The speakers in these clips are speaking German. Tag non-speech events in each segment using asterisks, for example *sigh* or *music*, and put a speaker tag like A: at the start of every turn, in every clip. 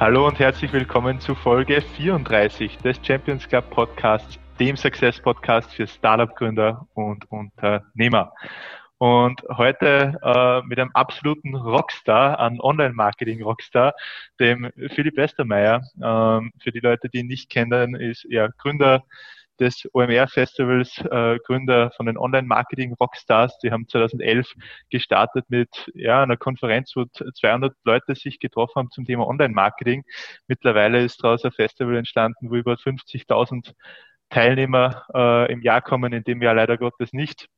A: Hallo und herzlich willkommen zu Folge 34 des Champions Club Podcasts, dem Success Podcast für Startup-Gründer und Unternehmer. Und heute äh, mit einem absoluten Rockstar, einem Online-Marketing-Rockstar, dem Philipp Westermeier. Ähm, für die Leute, die ihn nicht kennen, ist er Gründer des OMR-Festivals, äh, Gründer von den Online-Marketing-Rockstars. Die haben 2011 gestartet mit ja, einer Konferenz, wo 200 Leute sich getroffen haben zum Thema Online-Marketing. Mittlerweile ist daraus ein Festival entstanden, wo über 50.000 Teilnehmer äh, im Jahr kommen, in dem Jahr leider Gottes nicht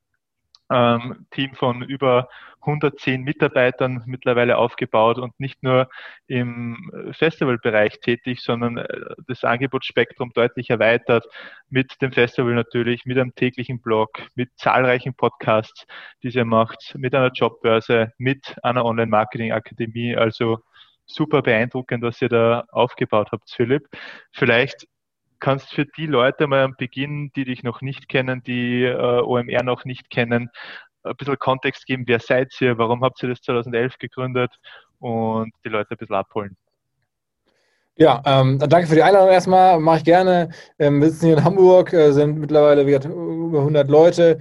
A: ähm, Team von über 110 Mitarbeitern mittlerweile aufgebaut und nicht nur im Festivalbereich tätig, sondern äh, das Angebotsspektrum deutlich erweitert mit dem Festival natürlich, mit einem täglichen Blog, mit zahlreichen Podcasts, die sie macht, mit einer Jobbörse, mit einer Online-Marketing-Akademie. Also super beeindruckend, was ihr da aufgebaut habt, Philipp. Vielleicht kannst für die Leute mal am Beginn, die dich noch nicht kennen, die äh, OMR noch nicht kennen, ein bisschen Kontext geben, wer seid ihr, warum habt ihr das 2011 gegründet und die Leute ein bisschen abholen.
B: Ja, ähm, danke für die Einladung erstmal, mache ich gerne. Ähm, wir sitzen hier in Hamburg, äh, sind mittlerweile wieder über 100 Leute.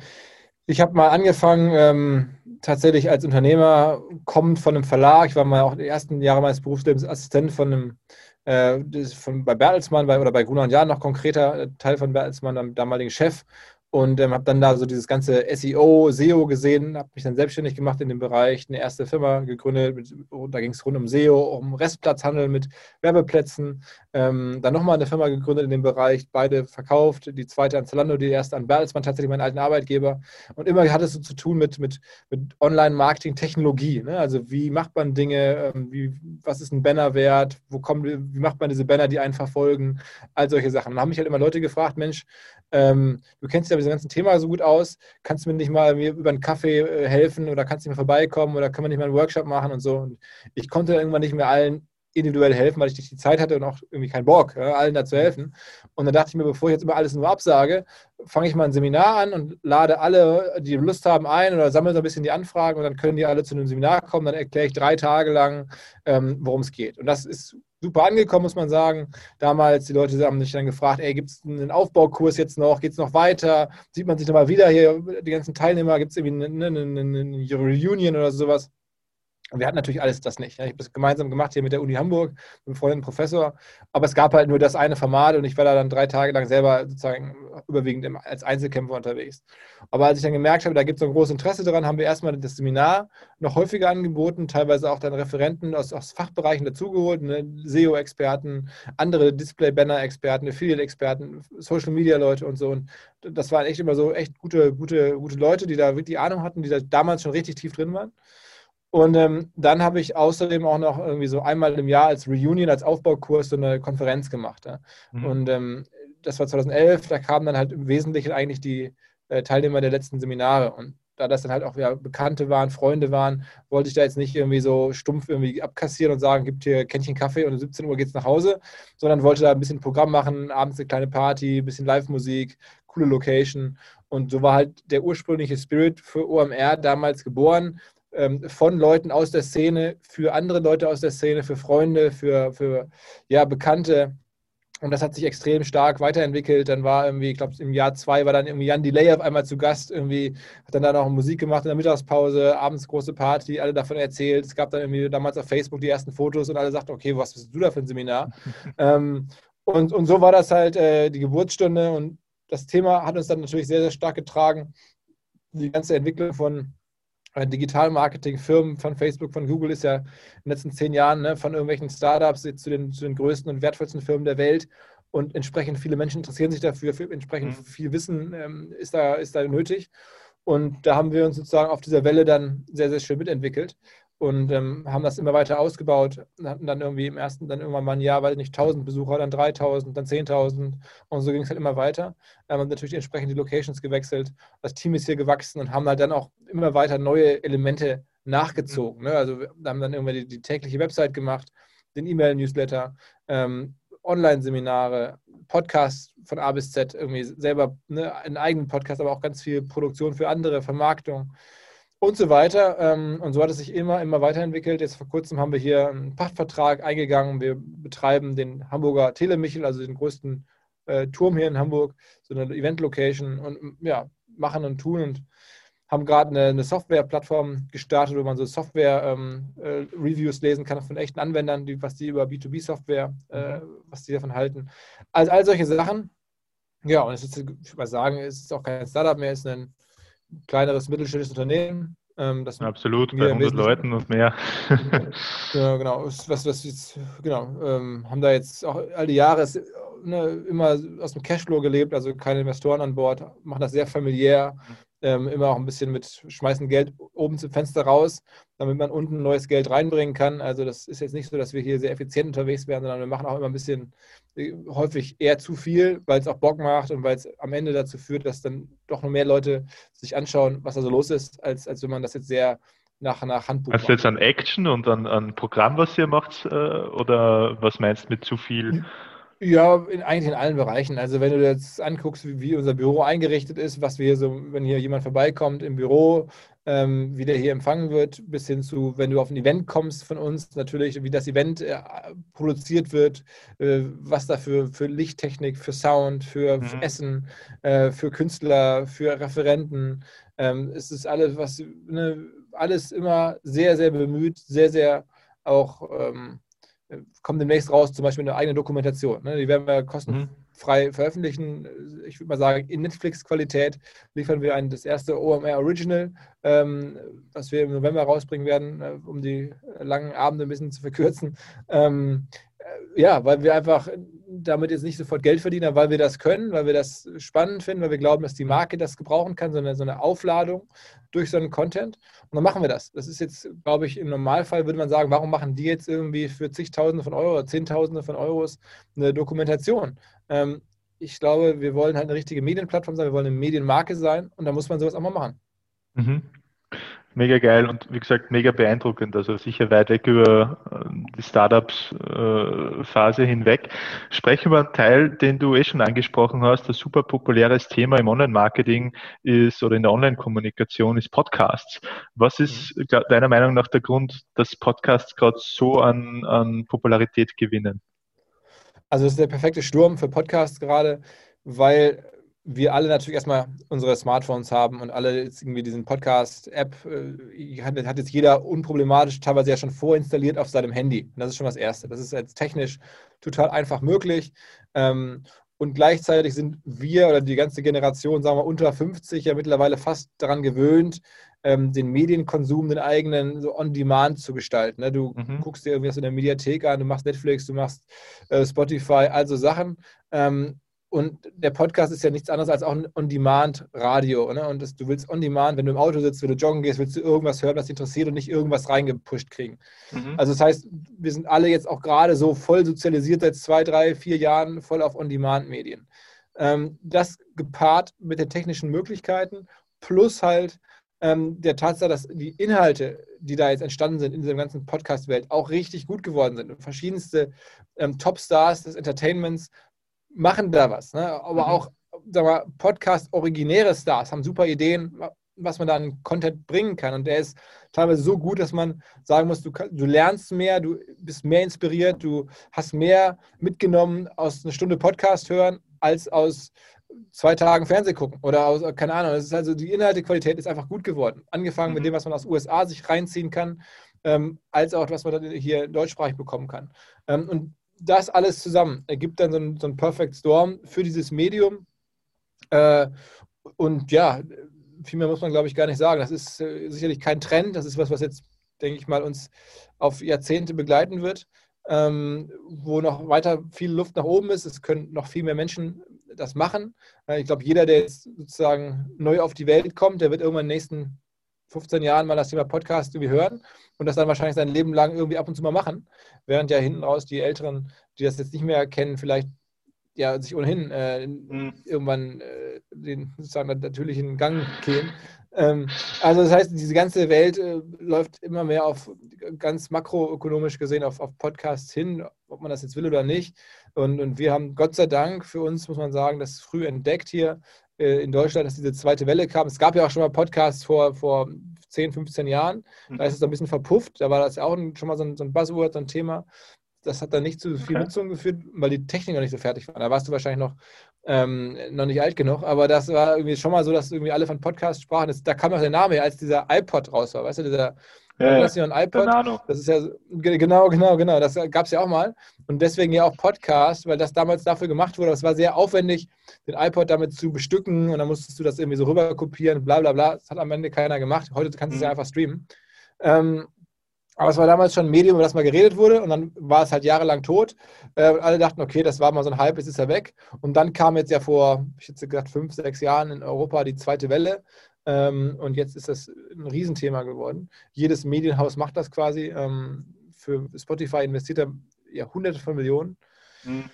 B: Ich habe mal angefangen, ähm, tatsächlich als Unternehmer, kommend von einem Verlag. Ich war mal auch die ersten Jahre meines Berufslebens Assistent von einem äh, von, bei Bertelsmann bei, oder bei Gruner und Jahr noch konkreter äh, Teil von Bertelsmann, dem damaligen Chef und ähm, habe dann da so dieses ganze SEO, SEO gesehen, habe mich dann selbstständig gemacht in dem Bereich, eine erste Firma gegründet, mit, da ging es rund um SEO, um Restplatzhandel mit Werbeplätzen, ähm, dann nochmal eine Firma gegründet in dem Bereich, beide verkauft, die zweite an Zalando, die erste an Bertelsmann, tatsächlich meinen alten Arbeitgeber und immer hat es so zu tun mit, mit, mit Online-Marketing-Technologie, ne? also wie macht man Dinge, ähm, wie, was ist ein Banner wert, wo kommen, wie macht man diese Banner, die einen verfolgen, all solche Sachen. Dann haben mich halt immer Leute gefragt, Mensch, ähm, du kennst ja mit diesem ganzen Thema so gut aus, kannst du mir nicht mal mir über einen Kaffee äh, helfen oder kannst du mal vorbeikommen oder können wir nicht mal einen Workshop machen und so. Und ich konnte irgendwann nicht mehr allen individuell helfen, weil ich nicht die Zeit hatte und auch irgendwie keinen Bock, ja, allen da zu helfen. Und dann dachte ich mir, bevor ich jetzt immer alles nur absage, fange ich mal ein Seminar an und lade alle, die Lust haben, ein oder sammle so ein bisschen die Anfragen und dann können die alle zu einem Seminar kommen. Dann erkläre ich drei Tage lang, ähm, worum es geht. Und das ist super angekommen, muss man sagen. Damals, die Leute haben sich dann gefragt, ey, gibt es einen Aufbaukurs jetzt noch? Geht es noch weiter? Sieht man sich nochmal wieder hier, die ganzen Teilnehmer? Gibt es irgendwie eine, eine, eine, eine Reunion oder sowas? Und wir hatten natürlich alles das nicht. Ich habe das gemeinsam gemacht hier mit der Uni Hamburg, mit einem Freund und Professor. Aber es gab halt nur das eine Format und ich war da dann drei Tage lang selber sozusagen überwiegend als Einzelkämpfer unterwegs. Aber als ich dann gemerkt habe, da gibt es so ein großes Interesse daran, haben wir erstmal das Seminar noch häufiger angeboten, teilweise auch dann Referenten aus, aus Fachbereichen dazugeholt, ne? SEO-Experten, andere Display-Banner-Experten, Affiliate-Experten, Social-Media-Leute und so. Und das waren echt immer so echt gute, gute, gute Leute, die da wirklich Ahnung hatten, die da damals schon richtig tief drin waren. Und ähm, dann habe ich außerdem auch noch irgendwie so einmal im Jahr als Reunion, als Aufbaukurs so eine Konferenz gemacht. Ja. Mhm. Und ähm, das war 2011, da kamen dann halt im Wesentlichen eigentlich die äh, Teilnehmer der letzten Seminare. Und da das dann halt auch ja, Bekannte waren, Freunde waren, wollte ich da jetzt nicht irgendwie so stumpf irgendwie abkassieren und sagen, gibt hier Kännchen Kaffee und um 17 Uhr geht's nach Hause, sondern wollte da ein bisschen Programm machen, abends eine kleine Party, ein bisschen Live-Musik, coole Location. Und so war halt der ursprüngliche Spirit für OMR damals geboren von Leuten aus der Szene, für andere Leute aus der Szene, für Freunde, für, für ja, Bekannte. Und das hat sich extrem stark weiterentwickelt. Dann war irgendwie, ich glaube, im Jahr zwei war dann irgendwie Jan Delay auf einmal zu Gast, irgendwie, hat dann da noch Musik gemacht in der Mittagspause, abends große Party, alle davon erzählt. Es gab dann irgendwie damals auf Facebook die ersten Fotos und alle sagten, okay, was bist du da für ein Seminar? *laughs* ähm, und, und so war das halt äh, die Geburtsstunde und das Thema hat uns dann natürlich sehr, sehr stark getragen. Die ganze Entwicklung von Digital-Marketing-Firmen von Facebook, von Google ist ja in den letzten zehn Jahren ne, von irgendwelchen Startups zu den, zu den größten und wertvollsten Firmen der Welt. Und entsprechend viele Menschen interessieren sich dafür, entsprechend mhm. viel Wissen ähm, ist, da, ist da nötig. Und da haben wir uns sozusagen auf dieser Welle dann sehr, sehr schön mitentwickelt und ähm, haben das immer weiter ausgebaut. Hatten dann irgendwie im ersten dann irgendwann mal ein Jahr, weil nicht 1000 Besucher, dann 3000, dann 10.000 und so ging es halt immer weiter. Wir haben natürlich entsprechend die Locations gewechselt. Das Team ist hier gewachsen und haben halt dann auch immer weiter neue Elemente nachgezogen. Ne? Also haben dann irgendwann die, die tägliche Website gemacht, den E-Mail-Newsletter, ähm, Online-Seminare, Podcasts von A bis Z, irgendwie selber ne, einen eigenen Podcast, aber auch ganz viel Produktion für andere, Vermarktung. Und so weiter. Ähm, und so hat es sich immer, immer weiterentwickelt. Jetzt vor kurzem haben wir hier einen Pachtvertrag eingegangen. Wir betreiben den Hamburger Telemichel, also den größten äh, Turm hier in Hamburg, so eine Event-Location und ja, machen und tun und haben gerade eine, eine Software-Plattform gestartet, wo man so Software-Reviews ähm, äh, lesen kann von echten Anwendern, die, was die über B2B-Software, äh, mhm. was die davon halten. Also all solche Sachen. Ja, und es ist, ich würde mal sagen, es ist auch kein Startup mehr, es ist ein kleineres mittelständisches Unternehmen.
A: Ähm, das Absolut, bei 100 Leuten und mehr.
B: ja, *laughs* genau, was, was jetzt, genau, ähm, haben da jetzt auch all die Jahre ne, immer aus dem Cashflow gelebt, also keine Investoren an Bord, machen das sehr familiär, ähm, immer auch ein bisschen mit schmeißen Geld oben zum Fenster raus, damit man unten neues Geld reinbringen kann. Also das ist jetzt nicht so, dass wir hier sehr effizient unterwegs werden, sondern wir machen auch immer ein bisschen äh, häufig eher zu viel, weil es auch Bock macht und weil es am Ende dazu führt, dass dann doch noch mehr Leute sich anschauen, was da so los ist, als, als wenn man das jetzt sehr nach, nach Handbuch
A: Also jetzt an Action und an, an Programm, was ihr macht, äh, oder was meinst du mit zu viel?
B: Ja, in, eigentlich in allen Bereichen. Also wenn du jetzt anguckst, wie, wie, unser Büro eingerichtet ist, was wir hier so, wenn hier jemand vorbeikommt im Büro, ähm, wie der hier empfangen wird, bis hin zu, wenn du auf ein Event kommst von uns, natürlich, wie das Event äh, produziert wird, äh, was da für, für Lichttechnik, für Sound, für, mhm. für Essen, äh, für Künstler, für Referenten. Ähm, es ist alles, was, ne, alles immer sehr, sehr bemüht, sehr, sehr auch ähm, kommt demnächst raus, zum Beispiel eine eigene Dokumentation. Ne? Die werden wir kostenfrei mhm. veröffentlichen. Ich würde mal sagen, in Netflix-Qualität liefern wir ein, das erste OMR Original, ähm, was wir im November rausbringen werden, äh, um die langen Abende ein bisschen zu verkürzen. Ähm, äh, ja, weil wir einfach damit jetzt nicht sofort Geld verdienen, weil wir das können, weil wir das spannend finden, weil wir glauben, dass die Marke das gebrauchen kann, sondern so eine Aufladung durch so einen Content. Und dann machen wir das. Das ist jetzt, glaube ich, im Normalfall würde man sagen, warum machen die jetzt irgendwie für zigtausende von Euro oder zehntausende von Euros eine Dokumentation? Ähm, ich glaube, wir wollen halt eine richtige Medienplattform sein, wir wollen eine Medienmarke sein und da muss man sowas auch mal machen.
A: Mhm mega geil und wie gesagt, mega beeindruckend. Also sicher weit weg über äh, die Startups-Phase hinweg. Sprechen über einen Teil, den du eh schon angesprochen hast. Ein super populäres Thema im Online-Marketing ist oder in der Online-Kommunikation ist Podcasts. Was ist mhm. deiner Meinung nach der Grund, dass Podcasts gerade so an, an Popularität gewinnen?
B: Also es ist der perfekte Sturm für Podcasts gerade, weil wir alle natürlich erstmal unsere Smartphones haben und alle jetzt irgendwie diesen Podcast-App äh, hat, hat, jetzt jeder unproblematisch teilweise ja schon vorinstalliert auf seinem Handy. Und das ist schon das Erste. Das ist jetzt technisch total einfach möglich. Ähm, und gleichzeitig sind wir oder die ganze Generation, sagen wir unter 50, ja mittlerweile fast daran gewöhnt, ähm, den Medienkonsum, den eigenen so on demand zu gestalten. Ne? Du mhm. guckst dir irgendwas in der Mediathek an, du machst Netflix, du machst äh, Spotify, also Sachen. Ähm, und der Podcast ist ja nichts anderes als auch ein On-Demand-Radio. Ne? Und das, du willst On-Demand, wenn du im Auto sitzt, wenn du joggen gehst, willst du irgendwas hören, was dich interessiert und nicht irgendwas reingepusht kriegen. Mhm. Also das heißt, wir sind alle jetzt auch gerade so voll sozialisiert seit zwei, drei, vier Jahren voll auf On-Demand-Medien. Ähm, das gepaart mit den technischen Möglichkeiten plus halt ähm, der Tatsache, dass die Inhalte, die da jetzt entstanden sind in dieser ganzen Podcast-Welt, auch richtig gut geworden sind. Und verschiedenste ähm, Topstars des Entertainments machen da was. Ne? Aber mhm. auch Podcast-originäre Stars haben super Ideen, was man da an Content bringen kann. Und der ist teilweise so gut, dass man sagen muss, du, du lernst mehr, du bist mehr inspiriert, du hast mehr mitgenommen aus einer Stunde Podcast hören, als aus zwei Tagen Fernseh gucken oder aus, keine Ahnung. Das ist also die Inhaltequalität ist einfach gut geworden. Angefangen mhm. mit dem, was man aus USA sich reinziehen kann, ähm, als auch was man dann hier deutschsprachig bekommen kann. Ähm, und das alles zusammen ergibt dann so einen, so einen Perfect Storm für dieses Medium. Äh, und ja, viel mehr muss man, glaube ich, gar nicht sagen. Das ist äh, sicherlich kein Trend. Das ist was, was jetzt, denke ich mal, uns auf Jahrzehnte begleiten wird, ähm, wo noch weiter viel Luft nach oben ist. Es können noch viel mehr Menschen das machen. Äh, ich glaube, jeder, der jetzt sozusagen neu auf die Welt kommt, der wird irgendwann in den nächsten 15 Jahren mal das Thema Podcast irgendwie hören und das dann wahrscheinlich sein Leben lang irgendwie ab und zu mal machen, während ja hinten raus die Älteren, die das jetzt nicht mehr kennen, vielleicht ja sich ohnehin äh, mhm. irgendwann äh, den sozusagen natürlichen Gang gehen. Ähm, also das heißt, diese ganze Welt äh, läuft immer mehr auf ganz makroökonomisch gesehen auf, auf Podcasts hin, ob man das jetzt will oder nicht. Und, und wir haben Gott sei Dank für uns, muss man sagen, das früh entdeckt hier in Deutschland, dass diese zweite Welle kam. Es gab ja auch schon mal Podcasts vor, vor 10, 15 Jahren. Da ist es ein bisschen verpufft. Da war das ja auch schon mal so ein, so ein Buzzword, so ein Thema. Das hat dann nicht zu viel okay. Nutzung geführt, weil die Technik noch nicht so fertig war. Da warst du wahrscheinlich noch, ähm, noch nicht alt genug. Aber das war irgendwie schon mal so, dass irgendwie alle von Podcasts sprachen. Das, da kam auch der Name her, als dieser iPod raus war. Weißt du, dieser ja, ist ja ein iPod. Das ist ja genau, genau, genau. Das gab es ja auch mal. Und deswegen ja auch Podcast, weil das damals dafür gemacht wurde. Es war sehr aufwendig, den iPod damit zu bestücken und dann musstest du das irgendwie so rüber kopieren, bla bla bla. Das hat am Ende keiner gemacht. Heute kannst du es ja mhm. einfach streamen. Ähm, aber es war damals schon ein Medium, über das mal geredet wurde und dann war es halt jahrelang tot. Äh, alle dachten, okay, das war mal so ein Hype, jetzt ist er weg. Und dann kam jetzt ja vor, ich hätte gesagt, fünf, sechs Jahren in Europa die zweite Welle. Ähm, und jetzt ist das ein Riesenthema geworden. Jedes Medienhaus macht das quasi. Ähm, für Spotify investiert er ja hunderte von Millionen. Mhm.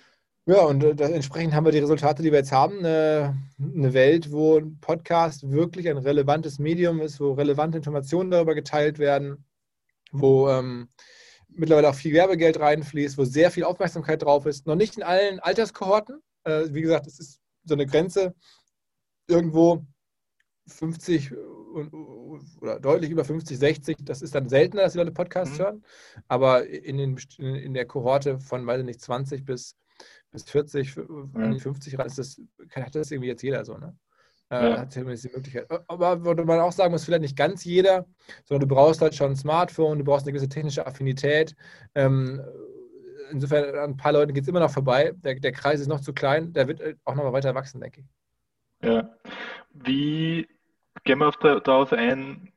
B: Ja, und äh, entsprechend haben wir die Resultate, die wir jetzt haben. Eine, eine Welt, wo ein Podcast wirklich ein relevantes Medium ist, wo relevante Informationen darüber geteilt werden, wo ähm, mittlerweile auch viel Werbegeld reinfließt, wo sehr viel Aufmerksamkeit drauf ist. Noch nicht in allen Alterskohorten. Äh, wie gesagt, es ist so eine Grenze irgendwo 50 oder deutlich über 50, 60, das ist dann seltener, dass die Leute Podcasts mhm. hören, aber in, den, in der Kohorte von, weiß ich nicht, 20 bis, bis 40, mhm. 50 ist das, hat das irgendwie jetzt jeder so, ne? Äh, ja. Hat zumindest die Möglichkeit. Aber würde man auch sagen muss, vielleicht nicht ganz jeder, sondern du brauchst halt schon ein Smartphone, du brauchst eine gewisse technische Affinität. Ähm, insofern, an ein paar Leuten geht es immer noch vorbei. Der, der Kreis ist noch zu klein, der wird auch noch mal weiter wachsen, denke ich.
A: Ja. Wie gehen wir auf da, darauf ein,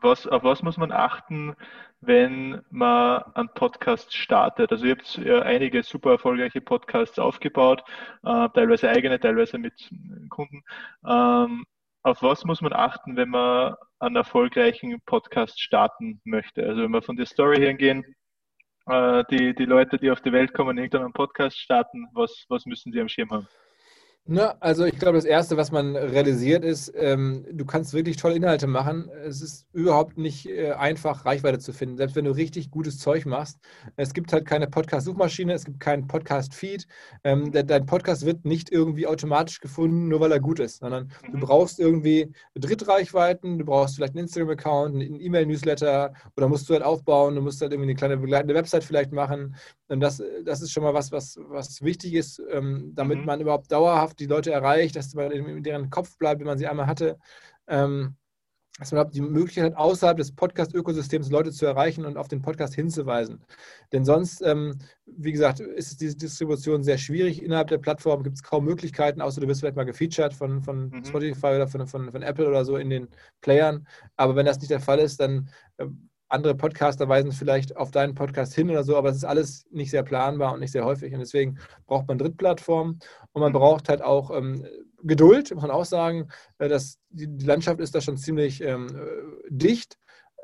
A: was, auf was muss man achten, wenn man einen Podcast startet? Also ihr habt ja einige super erfolgreiche Podcasts aufgebaut, äh, teilweise eigene, teilweise mit Kunden. Ähm, auf was muss man achten, wenn man einen erfolgreichen Podcast starten möchte? Also wenn wir von der Story her gehen, äh, die, die Leute, die auf die Welt kommen, irgendeinen Podcast starten, was, was müssen sie am Schirm haben?
B: Na, also ich glaube, das Erste, was man realisiert, ist, ähm, du kannst wirklich tolle Inhalte machen. Es ist überhaupt nicht äh, einfach, Reichweite zu finden, selbst wenn du richtig gutes Zeug machst. Es gibt halt keine Podcast-Suchmaschine, es gibt keinen Podcast-Feed. Ähm, dein Podcast wird nicht irgendwie automatisch gefunden, nur weil er gut ist, sondern du mhm. brauchst irgendwie Drittreichweiten, du brauchst vielleicht einen Instagram-Account, einen E-Mail-Newsletter oder musst du halt aufbauen, du musst halt irgendwie eine kleine begleitende Website vielleicht machen. Und das, das ist schon mal was, was, was wichtig ist, ähm, damit mhm. man überhaupt dauerhaft die Leute erreicht, dass man in deren Kopf bleibt, wenn man sie einmal hatte. Ähm, dass man die Möglichkeit hat, außerhalb des Podcast-Ökosystems Leute zu erreichen und auf den Podcast hinzuweisen. Denn sonst, ähm, wie gesagt, ist diese Distribution sehr schwierig. Innerhalb der Plattform gibt es kaum Möglichkeiten, außer du wirst vielleicht mal gefeatured von, von mhm. Spotify oder von, von, von, Apple oder so in den Playern. Aber wenn das nicht der Fall ist, dann äh, andere Podcaster weisen vielleicht auf deinen Podcast hin oder so, aber es ist alles nicht sehr planbar und nicht sehr häufig. Und deswegen braucht man Drittplattformen und man mhm. braucht halt auch ähm, Geduld, muss man auch sagen. Äh, dass die, die, Landschaft ist da schon ziemlich ähm, dicht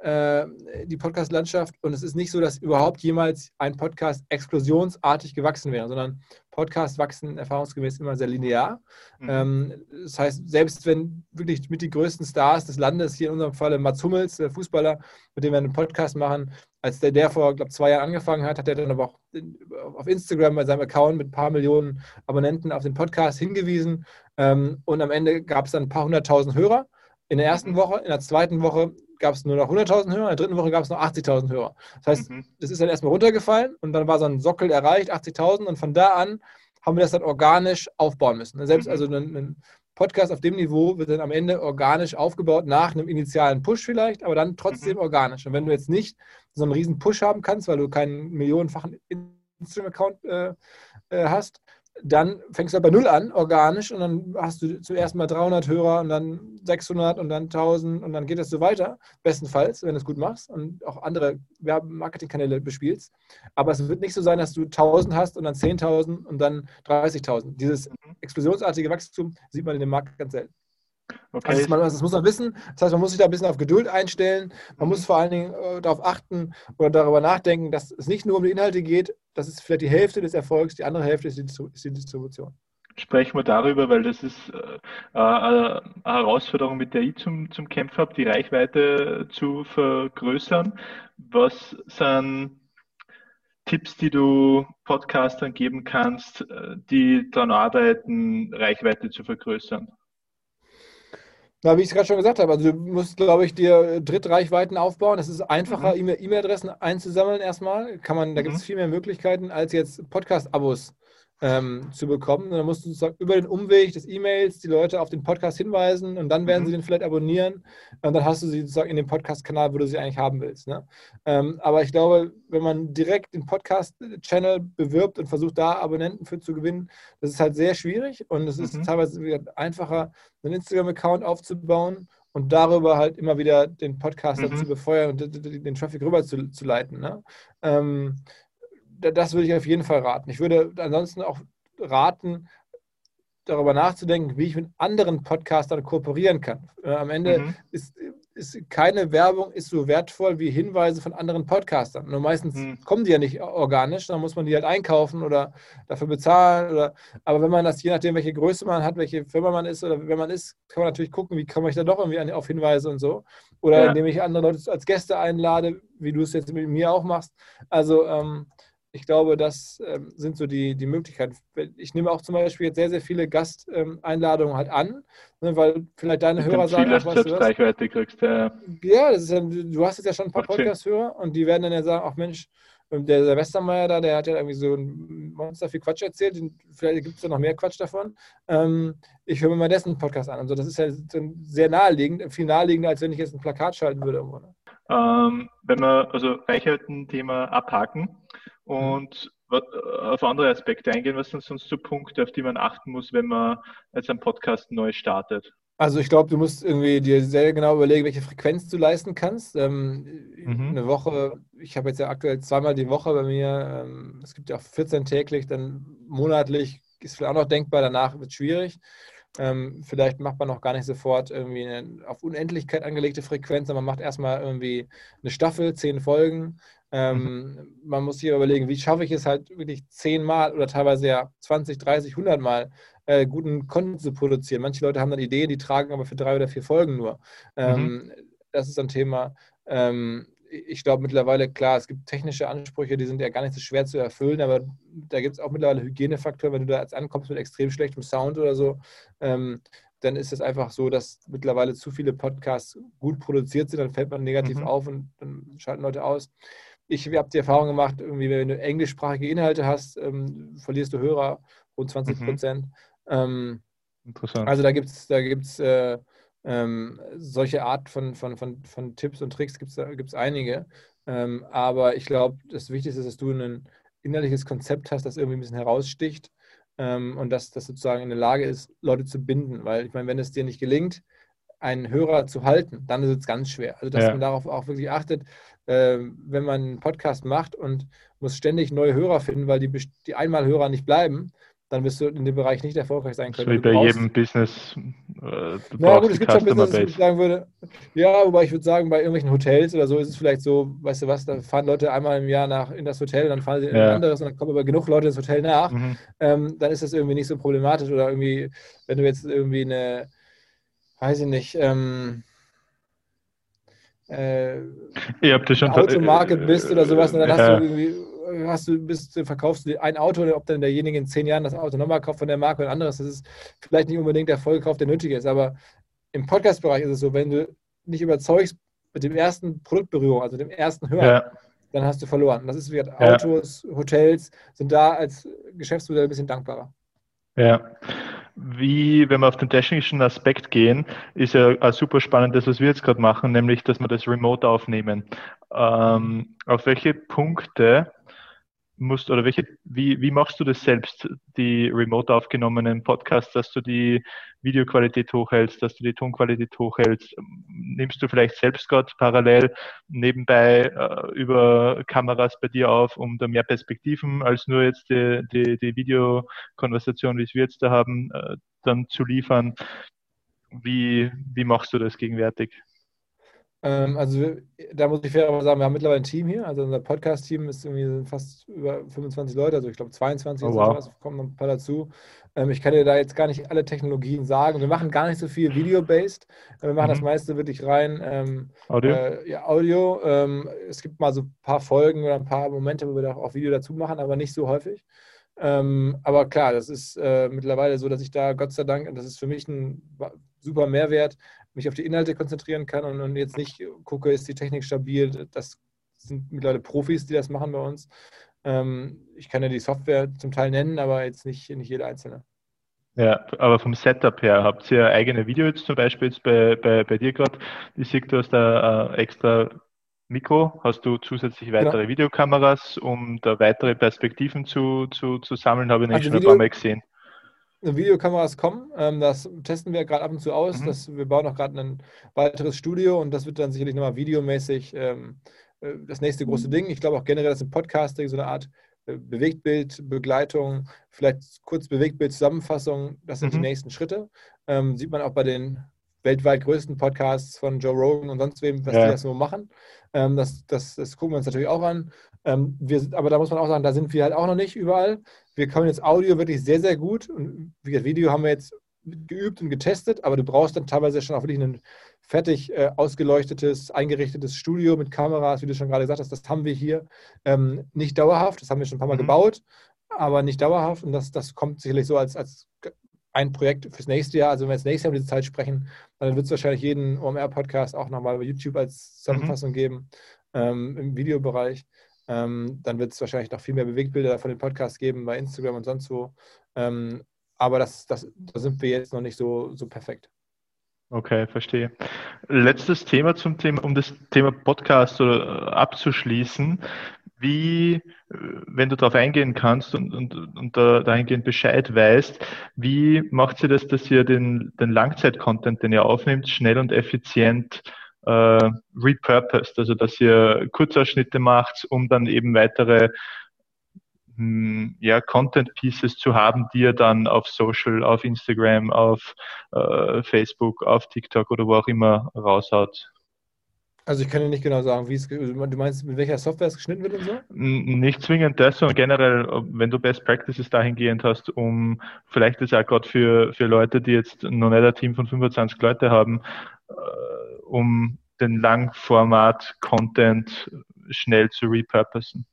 B: äh, die Podcast-Landschaft. Und es ist nicht so, dass überhaupt jemals ein Podcast explosionsartig gewachsen wäre, sondern Podcasts wachsen erfahrungsgemäß immer sehr linear. Mhm. Ähm, das heißt, selbst wenn wirklich mit die größten Stars des Landes, hier in unserem Falle Mats Hummels, der Fußballer, mit dem wir einen Podcast machen, als der, der vor, glaube zwei Jahren angefangen hat, hat er dann aber auch auf Instagram bei seinem Account mit ein paar Millionen Abonnenten auf den Podcast hingewiesen. Ähm, und am Ende gab es dann ein paar hunderttausend Hörer in der ersten mhm. Woche, in der zweiten Woche gab es nur noch 100.000 Hörer, in der dritten Woche gab es noch 80.000 Hörer. Das heißt, mhm. das ist dann erstmal runtergefallen und dann war so ein Sockel erreicht, 80.000 und von da an haben wir das dann organisch aufbauen müssen. Selbst mhm. also ein, ein, Podcast auf dem Niveau wird dann am Ende organisch aufgebaut, nach einem initialen Push vielleicht, aber dann trotzdem mhm. organisch. Und wenn du jetzt nicht so einen riesen Push haben kannst, weil du keinen millionenfachen Instagram-Account äh, äh, hast, dann fängst du bei Null an, organisch, und dann hast du zuerst mal 300 Hörer und dann 600 und dann 1000 und dann geht es so weiter, bestenfalls, wenn du es gut machst und auch andere Marketingkanäle bespielst. Aber es wird nicht so sein, dass du 1000 hast und dann 10.000 und dann 30.000. Dieses mhm. explosionsartige Wachstum sieht man in dem Markt ganz selten. Okay. Also man, das muss man wissen. Das heißt, man muss sich da ein bisschen auf Geduld einstellen. Man muss mhm. vor allen Dingen äh, darauf achten oder darüber nachdenken, dass es nicht nur um die Inhalte geht. Das ist vielleicht die Hälfte des Erfolgs, die andere Hälfte ist die, ist die Distribution.
A: Sprechen wir darüber, weil das ist äh, äh eine Herausforderung, mit der ich zum, zum Kämpfen habe, die Reichweite zu vergrößern. Was sind Tipps, die du Podcastern geben kannst, äh, die daran arbeiten, Reichweite zu vergrößern?
B: Na, wie ich es gerade schon gesagt habe, also du musst, glaube ich, dir Drittreichweiten aufbauen. Es ist einfacher, mhm. E-Mail-Adressen einzusammeln erstmal. Kann man, da mhm. gibt es viel mehr Möglichkeiten als jetzt Podcast-Abos ähm, zu bekommen. Und dann musst du sozusagen über den Umweg des E-Mails die Leute auf den Podcast hinweisen und dann werden mhm. sie den vielleicht abonnieren und dann hast du sie sozusagen in dem Podcast-Kanal, wo du sie eigentlich haben willst. Ne? Ähm, aber ich glaube, wenn man direkt den Podcast-Channel bewirbt und versucht, da Abonnenten für zu gewinnen, das ist halt sehr schwierig und es ist mhm. teilweise einfacher, einen Instagram-Account aufzubauen und darüber halt immer wieder den Podcaster mhm. zu befeuern und den Traffic rüber zu, zu leiten. Ne? Ähm, das würde ich auf jeden Fall raten. Ich würde ansonsten auch raten, darüber nachzudenken, wie ich mit anderen Podcastern kooperieren kann. Äh, am Ende mhm. ist, ist keine Werbung ist so wertvoll wie Hinweise von anderen Podcastern. Nur meistens mhm. kommen die ja nicht organisch, dann muss man die halt einkaufen oder dafür bezahlen. Oder, aber wenn man das, je nachdem, welche Größe man hat, welche Firma man ist oder wenn man ist, kann man natürlich gucken, wie komme ich da doch irgendwie auf Hinweise und so. Oder ja. indem ich andere Leute als Gäste einlade, wie du es jetzt mit mir auch machst. Also ähm, ich glaube, das ähm, sind so die, die Möglichkeiten. Ich nehme auch zum Beispiel jetzt sehr, sehr viele Gasteinladungen halt an, ne, weil vielleicht deine
A: ich
B: Hörer sagen,
A: ach, weißt du Reichweite kriegst. Ja,
B: ja, das ist du hast jetzt ja schon ein paar Podcast-Hörer und die werden dann ja sagen, ach Mensch, ähm, der, Westermeier da, der hat ja irgendwie so ein Monster viel Quatsch erzählt. Vielleicht gibt es ja noch mehr Quatsch davon. Ähm, ich höre mir mal dessen Podcast an. Und so, das ist ja sehr naheliegend, viel naheliegender, als wenn ich jetzt ein Plakat schalten würde irgendwo. Ne?
A: Ähm, wenn wir also Reichweiten-Thema abhaken, und auf andere Aspekte eingehen. Was sind sonst so Punkte, auf die man achten muss, wenn man jetzt einen Podcast neu startet?
B: Also ich glaube, du musst irgendwie dir sehr genau überlegen, welche Frequenz du leisten kannst. Ähm, mhm. Eine Woche, ich habe jetzt ja aktuell zweimal die Woche bei mir. Ähm, es gibt ja auch 14 täglich, dann monatlich ist vielleicht auch noch denkbar, danach wird es schwierig. Ähm, vielleicht macht man noch gar nicht sofort irgendwie eine auf Unendlichkeit angelegte Frequenz, sondern man macht erstmal irgendwie eine Staffel, zehn Folgen ähm, mhm. Man muss sich überlegen, wie schaffe ich es halt wirklich zehnmal oder teilweise ja 20, 30, 100 Mal äh, guten Content zu produzieren. Manche Leute haben dann Ideen, die tragen aber für drei oder vier Folgen nur. Ähm, mhm. Das ist ein Thema. Ähm, ich glaube mittlerweile, klar, es gibt technische Ansprüche, die sind ja gar nicht so schwer zu erfüllen, aber da gibt es auch mittlerweile Hygienefaktoren, wenn du da jetzt ankommst mit extrem schlechtem Sound oder so, ähm, dann ist es einfach so, dass mittlerweile zu viele Podcasts gut produziert sind, dann fällt man negativ mhm. auf und dann schalten Leute aus ich habe die Erfahrung gemacht, irgendwie, wenn du englischsprachige Inhalte hast, ähm, verlierst du Hörer rund 20 mhm. Prozent. Mhm. Ähm, Interessant. Also da gibt es da gibt's, äh, ähm, solche Art von, von, von, von Tipps und Tricks gibt es einige. Ähm, aber ich glaube, das Wichtigste ist, dass du ein innerliches Konzept hast, das irgendwie ein bisschen heraussticht ähm, und dass das sozusagen in der Lage ist, Leute zu binden. Weil ich meine, wenn es dir nicht gelingt, einen Hörer zu halten, dann ist es ganz schwer. Also dass ja. man darauf auch wirklich achtet, äh, wenn man einen Podcast macht und muss ständig neue Hörer finden, weil die, die Einmalhörer nicht bleiben, dann wirst du in dem Bereich nicht erfolgreich sein können.
A: So wie bei jedem Business.
B: Äh, ja, gut, es gibt schon Business, ich sagen würde, ja, wobei ich würde sagen, bei irgendwelchen Hotels oder so ist es vielleicht so, weißt du was, da fahren Leute einmal im Jahr nach in das Hotel, dann fahren sie in ja. ein anderes und dann kommen aber genug Leute ins Hotel nach. Mhm. Ähm, dann ist das irgendwie nicht so problematisch oder irgendwie, wenn du jetzt irgendwie eine, weiß ich nicht, ähm,
A: äh, Ihr habt ja schon
B: Automarke bist oder sowas, und dann ja. hast du irgendwie, hast du, bist, verkaufst du ein Auto, ob dann derjenige in zehn Jahren das Auto nochmal kauft von der Marke oder ein anderes, das ist vielleicht nicht unbedingt der Vollkauf, der nötig ist, aber im Podcast-Bereich ist es so, wenn du nicht überzeugst mit dem ersten Produktberührung, also dem ersten Hören, ja. dann hast du verloren. Das ist wie Autos, Hotels sind da als Geschäftsmodell ein bisschen dankbarer.
A: Ja wie, wenn wir auf den technischen Aspekt gehen, ist ja auch super spannend das, was wir jetzt gerade machen, nämlich, dass wir das Remote aufnehmen. Ähm, auf welche Punkte musst oder welche, wie, wie machst du das selbst, die remote aufgenommenen Podcasts, dass du die Videoqualität hochhältst, dass du die Tonqualität hochhältst? Nimmst du vielleicht selbst gerade parallel nebenbei äh, über Kameras bei dir auf, um da mehr Perspektiven als nur jetzt die, die, die Videokonversation, wie es wir jetzt da haben, äh, dann zu liefern? Wie, wie machst du das gegenwärtig?
B: Ähm, also da muss ich fairerweise sagen, wir haben mittlerweile ein Team hier. Also unser Podcast-Team ist irgendwie fast über 25 Leute, also ich glaube 22 oh, wow. so, kommen noch ein paar dazu. Ähm, ich kann dir da jetzt gar nicht alle Technologien sagen. Wir machen gar nicht so viel Video-based. Wir machen mhm. das meiste wirklich rein ähm, Audio. Äh, ja, Audio. Ähm, es gibt mal so ein paar Folgen oder ein paar Momente, wo wir da auch Video dazu machen, aber nicht so häufig. Ähm, aber klar, das ist äh, mittlerweile so, dass ich da Gott sei Dank, das ist für mich ein super Mehrwert, mich auf die Inhalte konzentrieren kann und, jetzt nicht gucke, ist die Technik stabil. Das sind mittlerweile Profis, die das machen bei uns. Ähm, ich kann ja die Software zum Teil nennen, aber jetzt nicht, nicht jede einzelne.
A: Ja, aber vom Setup her, habt ihr eigene Videos zum Beispiel jetzt bei, bei, bei dir gerade? Ich sehe, du hast da äh, extra Mikro, hast du zusätzlich genau. weitere genau. Videokameras, um da weitere Perspektiven zu, zu, zu sammeln, habe ich also schon Video, ein paar Mal gesehen.
B: Videokameras kommen, ähm, das testen wir gerade ab und zu aus. Mhm. Das, wir bauen auch gerade ein weiteres Studio und das wird dann sicherlich nochmal videomäßig ähm, äh, das nächste große mhm. Ding. Ich glaube auch generell, dass im Podcasting so eine Art äh, Bewegtbildbegleitung, vielleicht kurz Bewegtbild-Zusammenfassung, das sind mhm. die nächsten Schritte. Ähm, sieht man auch bei den weltweit größten Podcasts von Joe Rogan und sonst wem, was ja. die das so machen. Ähm, das, das, das, gucken wir uns natürlich auch an. Ähm, wir, aber da muss man auch sagen, da sind wir halt auch noch nicht überall. Wir können jetzt Audio wirklich sehr, sehr gut. Und wie gesagt, Video haben wir jetzt geübt und getestet, aber du brauchst dann teilweise schon auch wirklich ein fertig äh, ausgeleuchtetes, eingerichtetes Studio mit Kameras, wie du schon gerade gesagt hast. Das haben wir hier ähm, nicht dauerhaft. Das haben wir schon ein paar Mal mhm. gebaut, aber nicht dauerhaft. Und das, das kommt sicherlich so als, als ein Projekt fürs nächste Jahr. Also wenn wir jetzt nächstes Jahr um diese Zeit sprechen, dann wird es wahrscheinlich jeden OMR-Podcast auch nochmal bei YouTube als Zusammenfassung mhm. geben ähm, im Videobereich. Ähm, dann wird es wahrscheinlich noch viel mehr Bewegtbilder von den Podcasts geben bei Instagram und sonst wo. Ähm, aber das, das, da sind wir jetzt noch nicht so, so perfekt.
A: Okay, verstehe. Letztes Thema zum Thema, um das Thema Podcast äh, abzuschließen. Wie, äh, wenn du darauf eingehen kannst und, und, und da, dahingehend Bescheid weißt, wie macht sie das, dass ihr den, den Langzeit-Content, den ihr aufnimmt, schnell und effizient äh, repurposed, also dass ihr Kurzausschnitte macht, um dann eben weitere hm, ja, Content Pieces zu haben, die er dann auf Social, auf Instagram, auf äh, Facebook, auf TikTok oder wo auch immer raushaut.
B: Also ich kann dir nicht genau sagen, wie es, du meinst, mit welcher Software es geschnitten wird und so?
A: Nicht zwingend das, sondern generell, wenn du Best Practices dahingehend hast, um vielleicht ist auch gerade für, für Leute, die jetzt noch nicht ein Team von 25 Leute haben, äh, um den Langformat-Content schnell zu repurposen.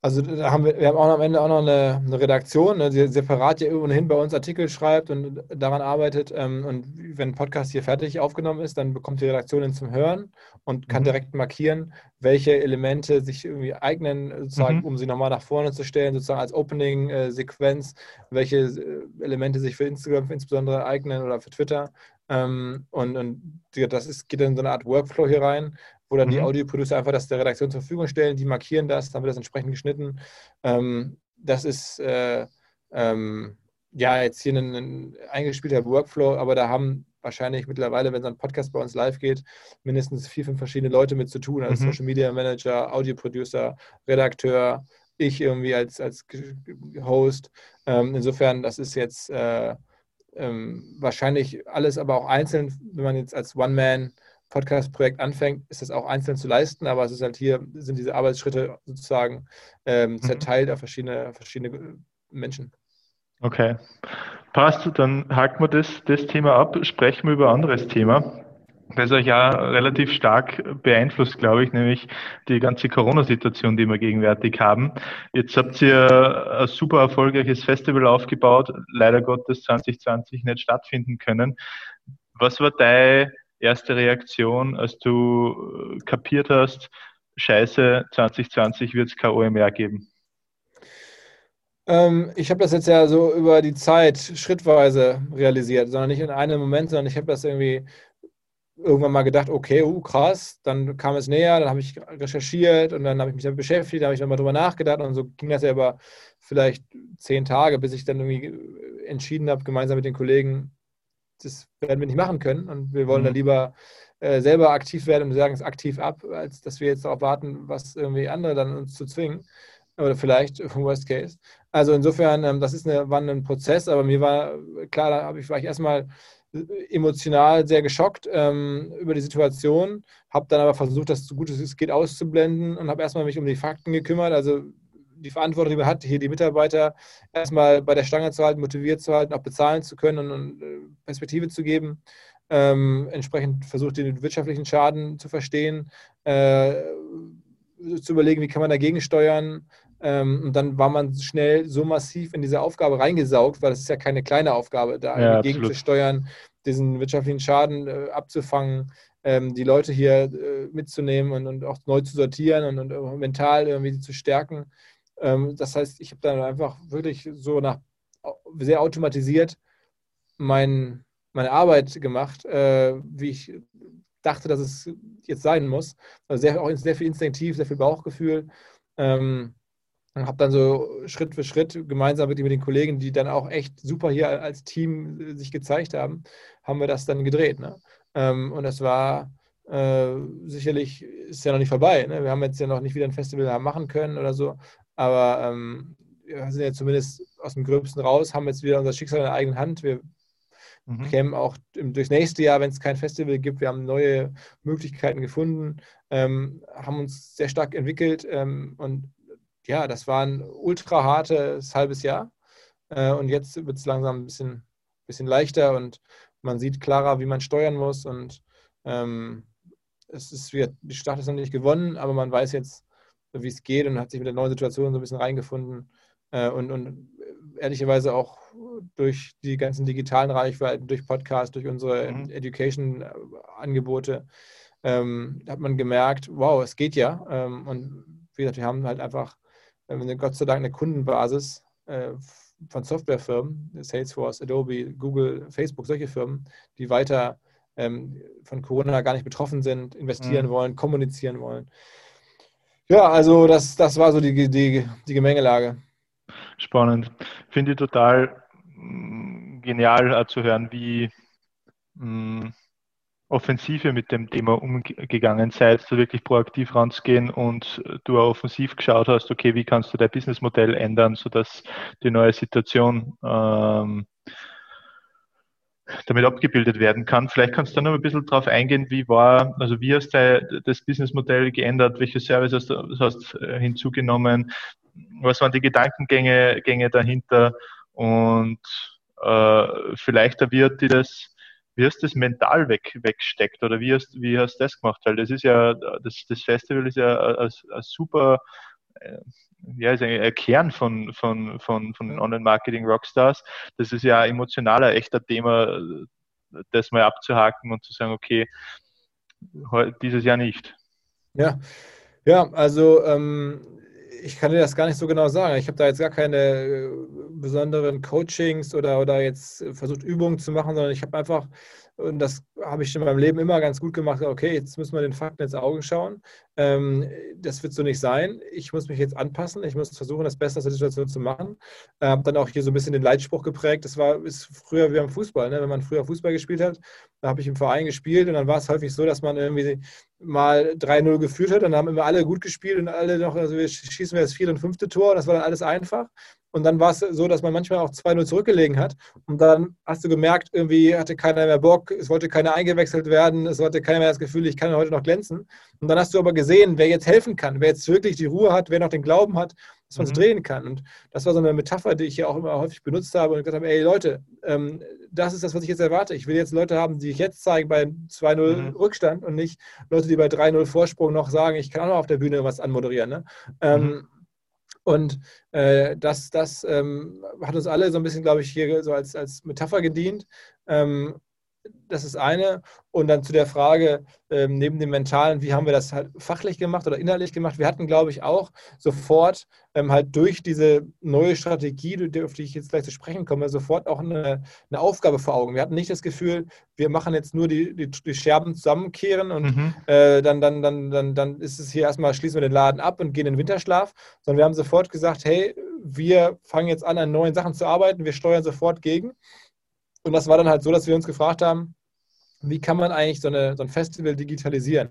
B: Also da haben wir, wir haben auch am Ende auch noch eine, eine Redaktion, ne, die separat ja ohnehin bei uns Artikel schreibt und daran arbeitet. Ähm, und wenn ein Podcast hier fertig aufgenommen ist, dann bekommt die Redaktion ihn zum Hören und kann mhm. direkt markieren, welche Elemente sich irgendwie eignen, sozusagen, mhm. um sie nochmal nach vorne zu stellen, sozusagen als Opening-Sequenz, welche äh, Elemente sich für Instagram insbesondere eignen oder für Twitter. Ähm, und, und das ist, geht in so eine Art Workflow hier rein, wo dann mhm. die Audioproducer einfach das der Redaktion zur Verfügung stellen, die markieren das, dann wird das entsprechend geschnitten. Ähm, das ist äh, ähm, ja jetzt hier ein, ein, eingespielter Workflow, aber da haben wahrscheinlich mittlerweile, wenn so ein Podcast bei uns live geht, mindestens vier, fünf verschiedene Leute mit zu tun, also mhm. Social Media Manager, Audioproducer, Redakteur, ich irgendwie als, als Host. Ähm, insofern, das ist jetzt äh, ähm, wahrscheinlich alles aber auch einzeln, wenn man jetzt als One-Man Podcast-Projekt anfängt, ist das auch einzeln zu leisten, aber es ist halt hier, sind diese Arbeitsschritte sozusagen ähm, mhm. zerteilt auf verschiedene, verschiedene Menschen.
A: Okay. Passt, dann haken wir das, das Thema ab, sprechen wir über ein anderes Thema. Das euch ja relativ stark beeinflusst, glaube ich, nämlich die ganze Corona-Situation, die wir gegenwärtig haben. Jetzt habt ihr ein super erfolgreiches Festival aufgebaut, leider Gottes 2020 nicht stattfinden können. Was war dein erste Reaktion, als du kapiert hast, scheiße, 2020 wird es kein OMR geben?
B: Ähm, ich habe das jetzt ja so über die Zeit schrittweise realisiert, sondern nicht in einem Moment, sondern ich habe das irgendwie irgendwann mal gedacht, okay, uh, krass, dann kam es näher, dann habe ich recherchiert und dann habe ich mich damit beschäftigt, habe ich nochmal drüber nachgedacht und so ging das ja über vielleicht zehn Tage, bis ich dann irgendwie entschieden habe, gemeinsam mit den Kollegen, das werden wir nicht machen können und wir wollen mhm. da lieber äh, selber aktiv werden und sagen es aktiv ab, als dass wir jetzt darauf warten, was irgendwie andere dann uns zu zwingen. Oder vielleicht vom *laughs* Worst Case. Also insofern, ähm, das ist eine, war ein Prozess, aber mir war klar, da ich, war ich erstmal äh, emotional sehr geschockt ähm, über die Situation, habe dann aber versucht, das so gut es geht auszublenden und habe erstmal mich um die Fakten gekümmert. Also die Verantwortung, die man hat, hier die Mitarbeiter erstmal bei der Stange zu halten, motiviert zu halten, auch bezahlen zu können und, und äh, Perspektive zu geben. Ähm, entsprechend versucht, den wirtschaftlichen Schaden zu verstehen, äh, zu überlegen, wie kann man dagegen steuern. Ähm, und dann war man schnell so massiv in diese Aufgabe reingesaugt, weil das ist ja keine kleine Aufgabe, da ja, gegen zu steuern, diesen wirtschaftlichen Schaden äh, abzufangen, ähm, die Leute hier äh, mitzunehmen und, und, auch neu zu sortieren und, und mental irgendwie zu stärken. Ähm, das heißt, ich habe dann einfach wirklich so nach sehr automatisiert mein, meine Arbeit gemacht, äh, wie ich dachte, dass es jetzt sein muss. Also sehr, auch sehr viel instinktiv, sehr viel Bauchgefühl. Ähm, und habe dann so Schritt für Schritt gemeinsam mit, den Kollegen, die dann auch echt super hier als Team äh, sich gezeigt haben, haben wir das dann gedreht. Ne? Ähm, und das war äh, sicherlich, ist ja noch nicht vorbei. Ne? Wir haben jetzt ja noch nicht wieder ein Festival machen können oder so, aber ähm, wir sind ja zumindest aus dem Gröbsten raus, haben jetzt wieder unser Schicksal in der eigenen Hand. Wir mhm. kämen auch durchs nächste Jahr, wenn es kein Festival gibt. Wir haben neue Möglichkeiten gefunden, ähm, haben uns sehr stark entwickelt ähm, und ja, das war ein ultra hartes halbes Jahr. Äh, und jetzt wird es langsam ein bisschen, bisschen leichter und man sieht klarer, wie man steuern muss. Und ähm, es ist, die Stadt ist noch nicht gewonnen, aber man weiß jetzt, wie es geht und hat sich mit der neuen Situation so ein bisschen reingefunden. Äh, und, und ehrlicherweise auch durch die ganzen digitalen Reichweiten, durch Podcasts, durch unsere mhm. Education-Angebote, ähm, hat man gemerkt, wow, es geht ja. Ähm, und wie gesagt, wir haben halt einfach äh, Gott sei Dank eine Kundenbasis äh, von Softwarefirmen, Salesforce, Adobe, Google, Facebook, solche Firmen, die weiter ähm, von Corona gar nicht betroffen sind, investieren mhm. wollen, kommunizieren wollen. Ja, also das, das war so die, die, die Gemengelage.
A: Spannend. Finde ich total mm, genial äh, zu hören, wie mh, mm, Offensive mit dem Thema umgegangen seid, so wirklich proaktiv ranzugehen und du auch offensiv geschaut hast, okay, wie kannst du dein Businessmodell ändern, sodass die neue Situation ähm, damit abgebildet werden kann. Vielleicht kannst du noch ein bisschen darauf eingehen, wie war, also wie hast du das Businessmodell geändert, welche Services hast du äh, hinzugenommen, was waren die Gedankengänge Gänge dahinter? Und äh, vielleicht wird dir das wie hast du das mental weg, weggesteckt oder wie hast, wie hast du das gemacht? Weil das ist ja, das, das Festival ist ja ein, super, äh, ja, ist ein Kern von, von, von, von den Online-Marketing-Rockstars. Das ist ja emotionaler, echter Thema, das mal abzuhaken und zu sagen, okay, dieses Jahr nicht.
B: Ja, ja, also ähm, ich kann dir das gar nicht so genau sagen. Ich habe da jetzt gar keine äh, besonderen Coachings oder, oder jetzt versucht, Übungen zu machen, sondern ich habe einfach, und das habe ich in meinem Leben immer ganz gut gemacht, okay, jetzt müssen wir den Fakten ins Auge schauen. Ähm, das wird so nicht sein. Ich muss mich jetzt anpassen. Ich muss versuchen, das Beste aus der Situation zu machen. Ich habe dann auch hier so ein bisschen den Leitspruch geprägt. Das war ist früher wie am Fußball. Ne? Wenn man früher Fußball gespielt hat, da habe ich im Verein gespielt und dann war es häufig so, dass man irgendwie mal 3-0 geführt hat. Dann haben immer alle gut gespielt und alle noch, also wir schießen wir das vierte und fünfte Tor. Das war dann alles einfach. Und dann war es so, dass man manchmal auch 2-0 zurückgelegen hat. Und dann hast du gemerkt, irgendwie hatte keiner mehr Bock, es wollte keiner eingewechselt werden, es hatte keiner mehr das Gefühl, ich kann heute noch glänzen. Und dann hast du aber gesehen, wer jetzt helfen kann, wer jetzt wirklich die Ruhe hat, wer noch den Glauben hat, dass man es mhm. drehen kann. Und das war so eine Metapher, die ich hier auch immer häufig benutzt habe und gesagt habe, ey Leute, ähm, das ist das, was ich jetzt erwarte. Ich will jetzt Leute haben, die ich jetzt zeigen bei 2-0 mhm. Rückstand und nicht Leute, die bei 3-0 Vorsprung noch sagen, ich kann auch noch auf der Bühne was anmoderieren. Ne? Ähm, mhm. Und äh, das, das ähm, hat uns alle so ein bisschen, glaube ich, hier so als, als Metapher gedient. Ähm, das ist eine. Und dann zu der Frage, ähm, neben dem Mentalen, wie haben wir das halt fachlich gemacht oder inhaltlich gemacht? Wir hatten, glaube ich, auch sofort ähm, halt durch diese neue Strategie, auf die ich jetzt gleich zu sprechen komme, sofort auch eine, eine Aufgabe vor Augen. Wir hatten nicht das Gefühl, wir machen jetzt nur die, die, die Scherben zusammenkehren und mhm. äh, dann, dann, dann, dann, dann ist es hier erstmal, schließen wir den Laden ab und gehen in den Winterschlaf, sondern wir haben sofort gesagt, hey, wir fangen jetzt an, an neuen Sachen zu arbeiten, wir steuern sofort gegen. Und das war dann halt so, dass wir uns gefragt haben, wie kann man eigentlich so, eine, so ein Festival digitalisieren?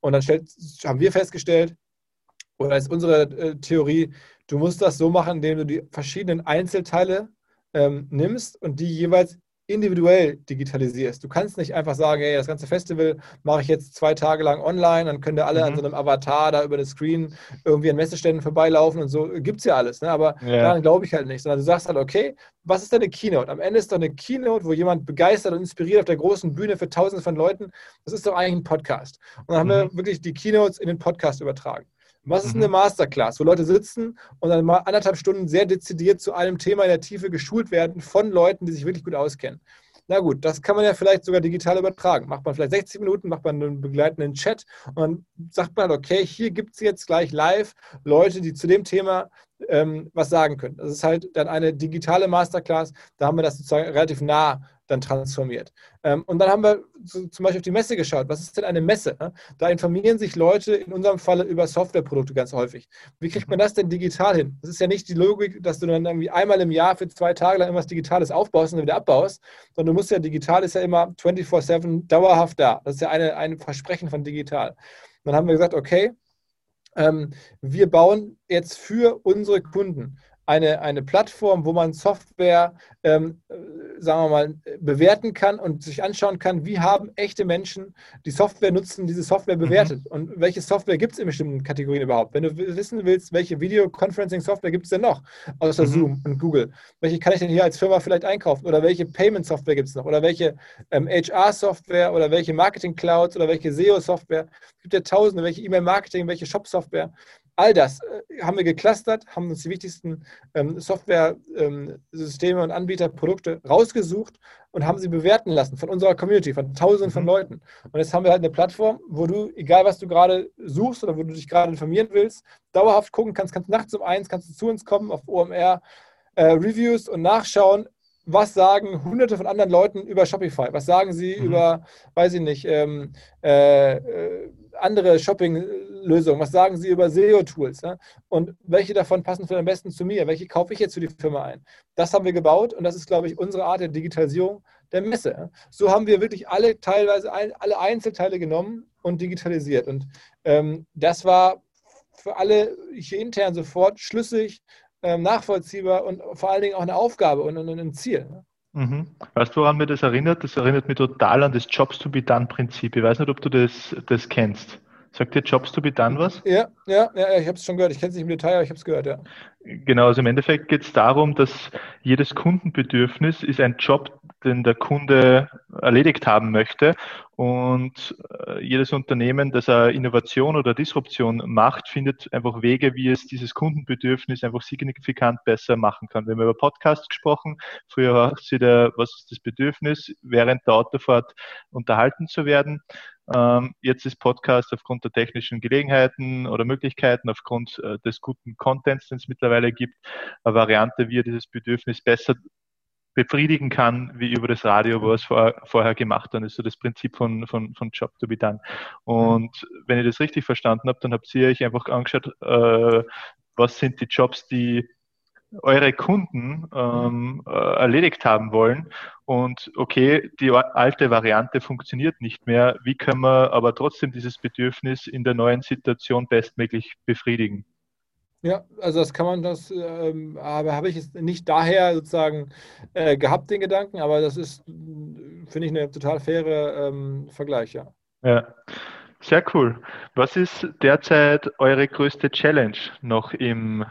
B: Und dann stellt, haben wir festgestellt, oder ist unsere äh, Theorie, du musst das so machen, indem du die verschiedenen Einzelteile ähm, nimmst und die jeweils individuell digitalisierst. Du kannst nicht einfach sagen, hey, das ganze Festival mache ich jetzt zwei Tage lang online, dann können da alle mhm. an so einem Avatar da über den Screen irgendwie an Messeständen vorbeilaufen und so. Gibt es ja alles, ne? aber ja. daran glaube ich halt nicht. Sondern du sagst halt, okay, was ist deine Keynote? Am Ende ist doch eine Keynote, wo jemand begeistert und inspiriert auf der großen Bühne für tausende von Leuten. Das ist doch eigentlich ein Podcast. Und dann haben mhm. wir wirklich die Keynotes in den Podcast übertragen. Was ist eine mhm. Masterclass, wo Leute sitzen und dann mal anderthalb Stunden sehr dezidiert zu einem Thema in der Tiefe geschult werden von Leuten, die sich wirklich gut auskennen? Na gut, das kann man ja vielleicht sogar digital übertragen. Macht man vielleicht 60 Minuten, macht man einen begleitenden Chat und dann sagt man, okay, hier gibt es jetzt gleich live Leute, die zu dem Thema ähm, was sagen können. Das ist halt dann eine digitale Masterclass, da haben wir das sozusagen relativ nah dann transformiert. Ähm, und dann haben wir zum Beispiel auf die Messe geschaut. Was ist denn eine Messe? Ne? Da informieren sich Leute in unserem Falle über Softwareprodukte ganz häufig. Wie kriegt man das denn digital hin? Das ist ja nicht die Logik, dass du dann irgendwie einmal im Jahr für zwei Tage lang irgendwas Digitales aufbaust und dann wieder abbaust, sondern du musst ja, digital ist ja immer 24-7 dauerhaft da. Das ist ja eine, ein Versprechen von digital. Und dann haben wir gesagt, okay, ähm, wir bauen jetzt für unsere Kunden eine, eine Plattform, wo man Software, ähm, äh, sagen wir mal, bewerten kann und sich anschauen kann, wie haben echte Menschen die Software nutzen, diese Software mhm. bewertet. Mhm. und welche Software gibt es in bestimmten Kategorien überhaupt. Wenn du wissen willst, welche Video-Conferencing-Software gibt es denn noch, außer mhm. Zoom und Google, welche kann ich denn hier als Firma vielleicht einkaufen? Oder welche Payment-Software gibt es noch? Oder welche ähm, HR-Software oder welche Marketing-Clouds? Oder welche SEO-Software, es gibt ja tausende, welche E-Mail-Marketing, welche Shop-Software All das äh, haben wir geclustert, haben uns die wichtigsten ähm, Software-Systeme ähm, und Anbieter, Produkte rausgesucht und haben sie bewerten lassen von unserer Community, von tausenden mhm. von Leuten. Und jetzt haben wir halt eine Plattform, wo du, egal was du gerade suchst oder wo du dich gerade informieren willst, dauerhaft gucken kannst, kannst nachts um eins, kannst du zu uns kommen auf OMR äh, Reviews und nachschauen, was sagen hunderte von anderen Leuten über Shopify? Was sagen sie mhm. über, weiß ich nicht, ähm, äh, äh, andere Shopping-Lösungen? Was sagen Sie über SEO-Tools? Ne? Und welche davon passen für am besten zu mir? Welche kaufe ich jetzt für die Firma ein? Das haben wir gebaut und das ist, glaube ich, unsere Art der Digitalisierung der Messe. So haben wir wirklich alle teilweise alle Einzelteile genommen und digitalisiert. Und ähm, das war für alle hier intern sofort schlüssig, ähm, nachvollziehbar und vor allen Dingen auch eine Aufgabe und, und ein Ziel. Ne?
A: Mhm. Weißt du, woran mir das erinnert? Das erinnert mich total an das Jobs to be done Prinzip. Ich weiß nicht, ob du das, das kennst. Sagt dir Jobs to be done was?
B: Ja, ja, ja ich habe es schon gehört. Ich kenne es nicht im Detail, aber ich habe es gehört, ja.
A: Genau, also im Endeffekt geht es darum, dass jedes Kundenbedürfnis ist ein Job, den der Kunde erledigt haben möchte. Und äh, jedes Unternehmen, das eine Innovation oder Disruption macht, findet einfach Wege, wie es dieses Kundenbedürfnis einfach signifikant besser machen kann. Wir haben über Podcast gesprochen. Früher war es wieder, was ist das Bedürfnis, während der Autofahrt unterhalten zu werden. Ähm, jetzt ist Podcast aufgrund der technischen Gelegenheiten oder Möglichkeiten, aufgrund äh, des guten Contents, den es mittlerweile gibt, eine Variante, wie er dieses Bedürfnis besser befriedigen kann, wie über das Radio, wo es vor, vorher gemacht hat. Das ist so das Prinzip von, von, von Job to be done. Und wenn ich das richtig verstanden habe, dann habt ihr euch einfach angeschaut, äh, was sind die Jobs, die eure Kunden ähm, äh, erledigt haben wollen. Und okay, die alte Variante funktioniert nicht mehr. Wie können wir aber trotzdem dieses Bedürfnis in der neuen Situation bestmöglich befriedigen?
B: Ja, also das kann man, das ähm, aber habe ich jetzt nicht daher sozusagen äh, gehabt, den Gedanken, aber das ist, finde ich, eine total faire ähm, Vergleich, ja.
A: Ja, sehr cool. Was ist derzeit eure größte Challenge noch im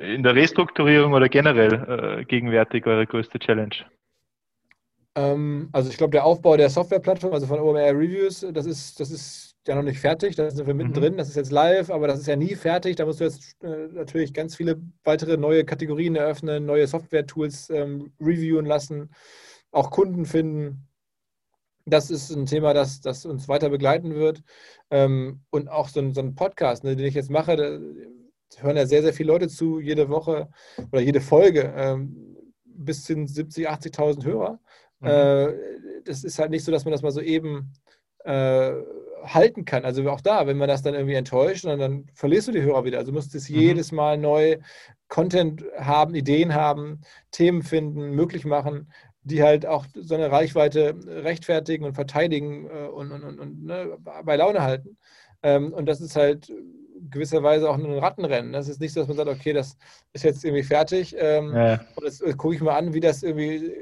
A: in der Restrukturierung oder generell äh, gegenwärtig eure größte Challenge?
B: Ähm, also ich glaube, der Aufbau der Softwareplattform, also von OMR Reviews, das ist, das ist ja noch nicht fertig, da sind wir mittendrin, mhm. das ist jetzt live, aber das ist ja nie fertig. Da musst du jetzt äh, natürlich ganz viele weitere neue Kategorien eröffnen, neue Software-Tools ähm, reviewen lassen, auch Kunden finden. Das ist ein Thema, das, das uns weiter begleiten wird. Ähm, und auch so ein, so ein Podcast, ne, den ich jetzt mache, hören ja sehr, sehr viele Leute zu, jede Woche oder jede Folge, ähm, bis zu 70, 80.000 Hörer. Mhm. Äh, das ist halt nicht so, dass man das mal so eben äh, halten kann. Also auch da, wenn man das dann irgendwie enttäuscht, dann, dann verlierst du die Hörer wieder. Also du musst es mhm. jedes Mal neu Content haben, Ideen haben, Themen finden, möglich machen, die halt auch so eine Reichweite rechtfertigen und verteidigen äh, und, und, und, und ne, bei Laune halten. Ähm, und das ist halt gewisserweise auch ein Rattenrennen. Das ist nicht so, dass man sagt, okay, das ist jetzt irgendwie fertig. Ähm, ja. Und jetzt äh, gucke ich mal an, wie das irgendwie,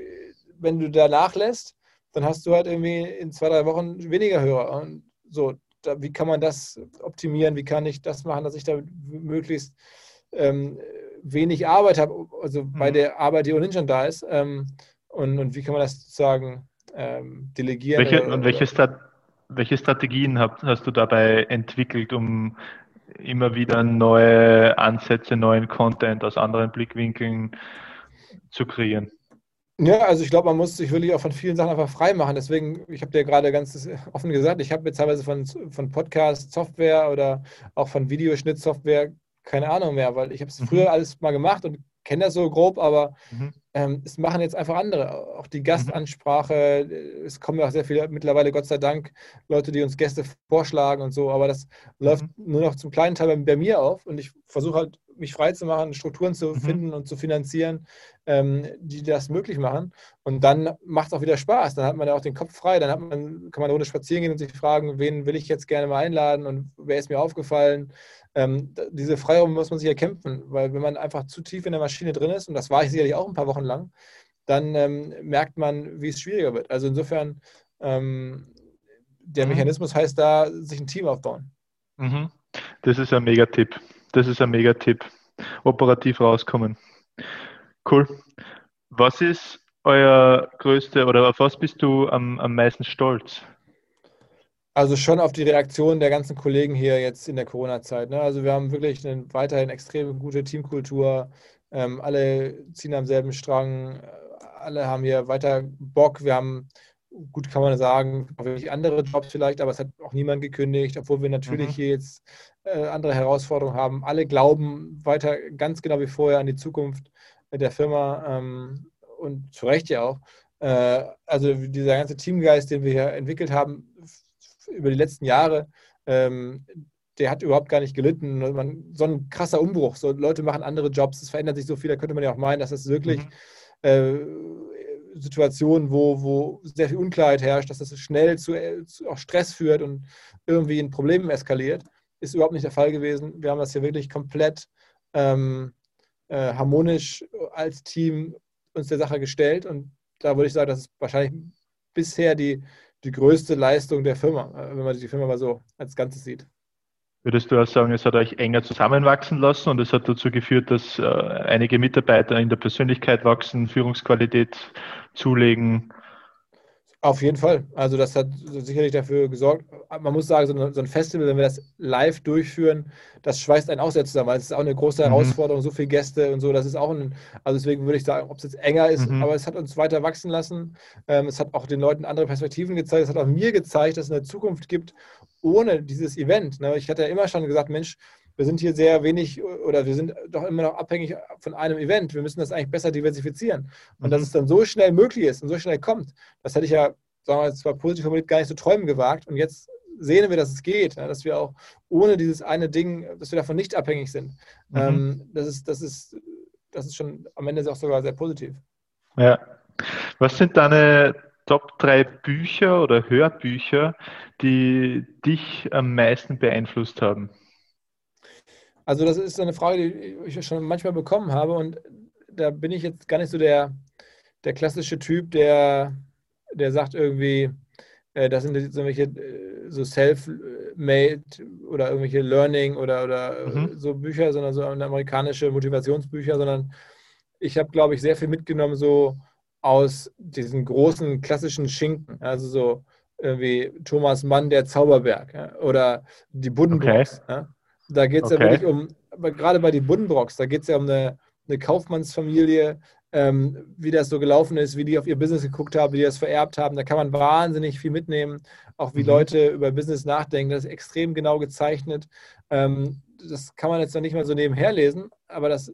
B: wenn du da nachlässt, dann hast du halt irgendwie in zwei, drei Wochen weniger Hörer. Und so, da, wie kann man das optimieren? Wie kann ich das machen, dass ich da möglichst ähm, wenig Arbeit habe, also mhm. bei der Arbeit, die ohnehin schon da ist? Ähm, und, und wie kann man das sozusagen ähm, delegieren?
A: Welche, oder, und welche, Stat welche Strategien hast, hast du dabei entwickelt, um immer wieder neue Ansätze, neuen Content aus anderen Blickwinkeln zu kreieren.
B: Ja, also ich glaube, man muss sich wirklich auch von vielen Sachen einfach frei machen. Deswegen, ich habe dir gerade ganz offen gesagt, ich habe jetzt teilweise von, von Podcast-Software oder auch von Videoschnitt-Software keine Ahnung mehr, weil ich habe es mhm. früher alles mal gemacht und kenne das so grob, aber mhm. ähm, es machen jetzt einfach andere. Auch die mhm. Gastansprache, mhm. es kommen ja auch sehr viele mittlerweile, Gott sei Dank, Leute, die uns Gäste vorschlagen und so, aber das mhm. läuft nur noch zum kleinen Teil bei, bei mir auf und ich versuche halt, mich frei zu machen, Strukturen zu mhm. finden und zu finanzieren, ähm, die das möglich machen. Und dann macht es auch wieder Spaß. Dann hat man ja auch den Kopf frei. Dann man, kann man Runde spazieren gehen und sich fragen, wen will ich jetzt gerne mal einladen und wer ist mir aufgefallen ähm, diese Freiraum muss man sich erkämpfen, weil wenn man einfach zu tief in der Maschine drin ist, und das war ich sicherlich auch ein paar Wochen lang, dann ähm, merkt man, wie es schwieriger wird. Also insofern, ähm, der mhm. Mechanismus heißt da, sich ein Team aufbauen.
A: Mhm. Das ist ein Megatipp. Das ist ein Megatipp. Operativ rauskommen. Cool. Was ist euer größte oder auf was bist du am, am meisten stolz?
B: Also schon auf die Reaktion der ganzen Kollegen hier jetzt in der Corona-Zeit. Ne? Also wir haben wirklich eine weiterhin extrem gute Teamkultur. Ähm, alle ziehen am selben Strang. Alle haben hier weiter Bock. Wir haben, gut kann man sagen, auch wirklich andere Jobs vielleicht, aber es hat auch niemand gekündigt, obwohl wir natürlich mhm. hier jetzt äh, andere Herausforderungen haben. Alle glauben weiter ganz genau wie vorher an die Zukunft der Firma ähm, und zu Recht ja auch. Äh, also dieser ganze Teamgeist, den wir hier entwickelt haben, über die letzten Jahre, ähm, der hat überhaupt gar nicht gelitten. Man, so ein krasser Umbruch. So Leute machen andere Jobs, es verändert sich so viel, da könnte man ja auch meinen, dass das wirklich mhm. äh, Situationen, wo, wo sehr viel Unklarheit herrscht, dass das schnell zu, zu, auch Stress führt und irgendwie in Problemen eskaliert. Ist überhaupt nicht der Fall gewesen. Wir haben das hier wirklich komplett ähm, äh, harmonisch als Team uns der Sache gestellt und da würde ich sagen, das ist wahrscheinlich bisher die, die größte Leistung der Firma, äh, wenn man die Firma mal so als Ganzes sieht.
A: Würdest du auch sagen, es hat euch enger zusammenwachsen lassen und es hat dazu geführt, dass äh, einige Mitarbeiter in der Persönlichkeit wachsen, Führungsqualität zulegen?
B: Auf jeden Fall. Also das hat sicherlich dafür gesorgt. Man muss sagen, so ein Festival, wenn wir das live durchführen, das schweißt einen auch sehr zusammen, weil es ist auch eine große mhm. Herausforderung, so viele Gäste und so. Das ist auch ein, also deswegen würde ich sagen, ob es jetzt enger ist, mhm. aber es hat uns weiter wachsen lassen. Ähm, es hat auch den Leuten andere Perspektiven gezeigt. Es hat auch mir gezeigt, dass es eine Zukunft gibt ohne dieses Event. Ne? Ich hatte ja immer schon gesagt, Mensch, wir sind hier sehr wenig oder wir sind doch immer noch abhängig von einem Event. Wir müssen das eigentlich besser diversifizieren. Und mhm. dass es dann so schnell möglich ist und so schnell kommt, das hätte ich ja, sagen wir mal, zwar positiv formuliert, gar nicht zu so träumen gewagt. Und jetzt sehen wir, dass es geht, dass wir auch ohne dieses eine Ding, dass wir davon nicht abhängig sind. Mhm. Ähm, das, ist, das, ist, das ist schon am Ende auch sogar sehr positiv.
A: Ja. Was sind deine Top 3 Bücher oder Hörbücher, die dich am meisten beeinflusst haben?
B: Also das ist eine Frage, die ich schon manchmal bekommen habe und da bin ich jetzt gar nicht so der, der klassische Typ, der, der sagt irgendwie, äh, das sind so irgendwelche äh, so Self-Made oder irgendwelche Learning oder, oder mhm. so Bücher, sondern so amerikanische Motivationsbücher, sondern ich habe, glaube ich, sehr viel mitgenommen so aus diesen großen klassischen Schinken, also so irgendwie Thomas Mann, der Zauberberg ja, oder die Buddenbrooks. Okay. Ja. Da geht es okay. ja wirklich um, gerade bei den Buddenbrocks, da geht es ja um eine, eine Kaufmannsfamilie, ähm, wie das so gelaufen ist, wie die auf ihr Business geguckt haben, wie die das vererbt haben. Da kann man wahnsinnig viel mitnehmen, auch wie mhm. Leute über Business nachdenken. Das ist extrem genau gezeichnet. Ähm, das kann man jetzt noch nicht mal so nebenher lesen, aber das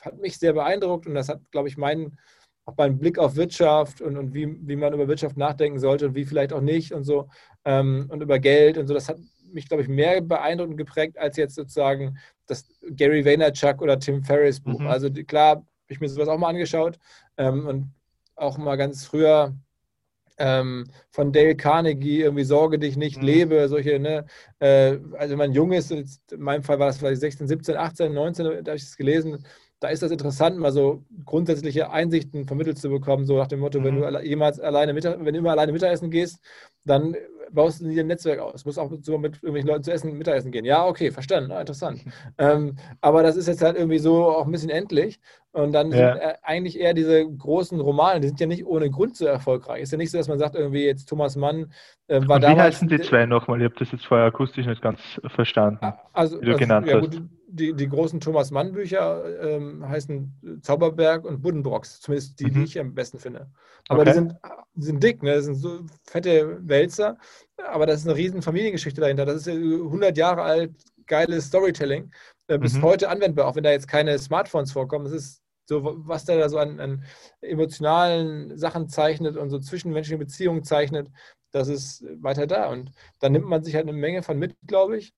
B: hat mich sehr beeindruckt und das hat, glaube ich, meinen auch meinen Blick auf Wirtschaft und, und wie, wie man über Wirtschaft nachdenken sollte und wie vielleicht auch nicht und so ähm, und über Geld und so. Das hat mich, glaube ich, mehr beeindruckt und geprägt als jetzt sozusagen das Gary Vaynerchuk oder Tim Ferriss Buch. Mhm. Also klar, habe ich mir sowas auch mal angeschaut ähm, und auch mal ganz früher ähm, von Dale Carnegie, irgendwie Sorge dich nicht, mhm. lebe, solche, ne, äh, also wenn man jung ist, in meinem Fall war das vielleicht 16, 17, 18, 19, da habe ich es gelesen, da ist das interessant, mal so grundsätzliche Einsichten vermittelt zu bekommen, so nach dem Motto, mhm. wenn du jemals alleine wenn du immer alleine Mittagessen gehst, dann baust du dir ein Netzwerk aus. Du musst auch so mit irgendwelchen Leuten zu essen, Mittagessen gehen. Ja, okay, verstanden, ah, interessant. *laughs* ähm, aber das ist jetzt halt irgendwie so auch ein bisschen endlich. Und dann ja. sind eigentlich eher diese großen Romane, die sind ja nicht ohne Grund so erfolgreich. Ist ja nicht so, dass man sagt, irgendwie jetzt Thomas Mann
A: äh, war Und damals. Wie heißen die zwei nochmal? Ich habe das jetzt vorher akustisch nicht ganz verstanden.
B: Also, also ja gut, die, die großen Thomas Mann Bücher ähm, heißen Zauberberg und Buddenbrocks, zumindest die, mhm. die ich am besten finde. Aber okay. die, sind, die sind dick, ne? das sind so fette Wälzer, aber das ist eine riesen Familiengeschichte dahinter. Das ist 100 Jahre alt, geiles Storytelling, äh, bis mhm. heute anwendbar, auch wenn da jetzt keine Smartphones vorkommen. Das ist so, was der da so an, an emotionalen Sachen zeichnet und so zwischenmenschliche Beziehungen zeichnet, das ist weiter da. Und da nimmt man sich halt eine Menge von mit, glaube ich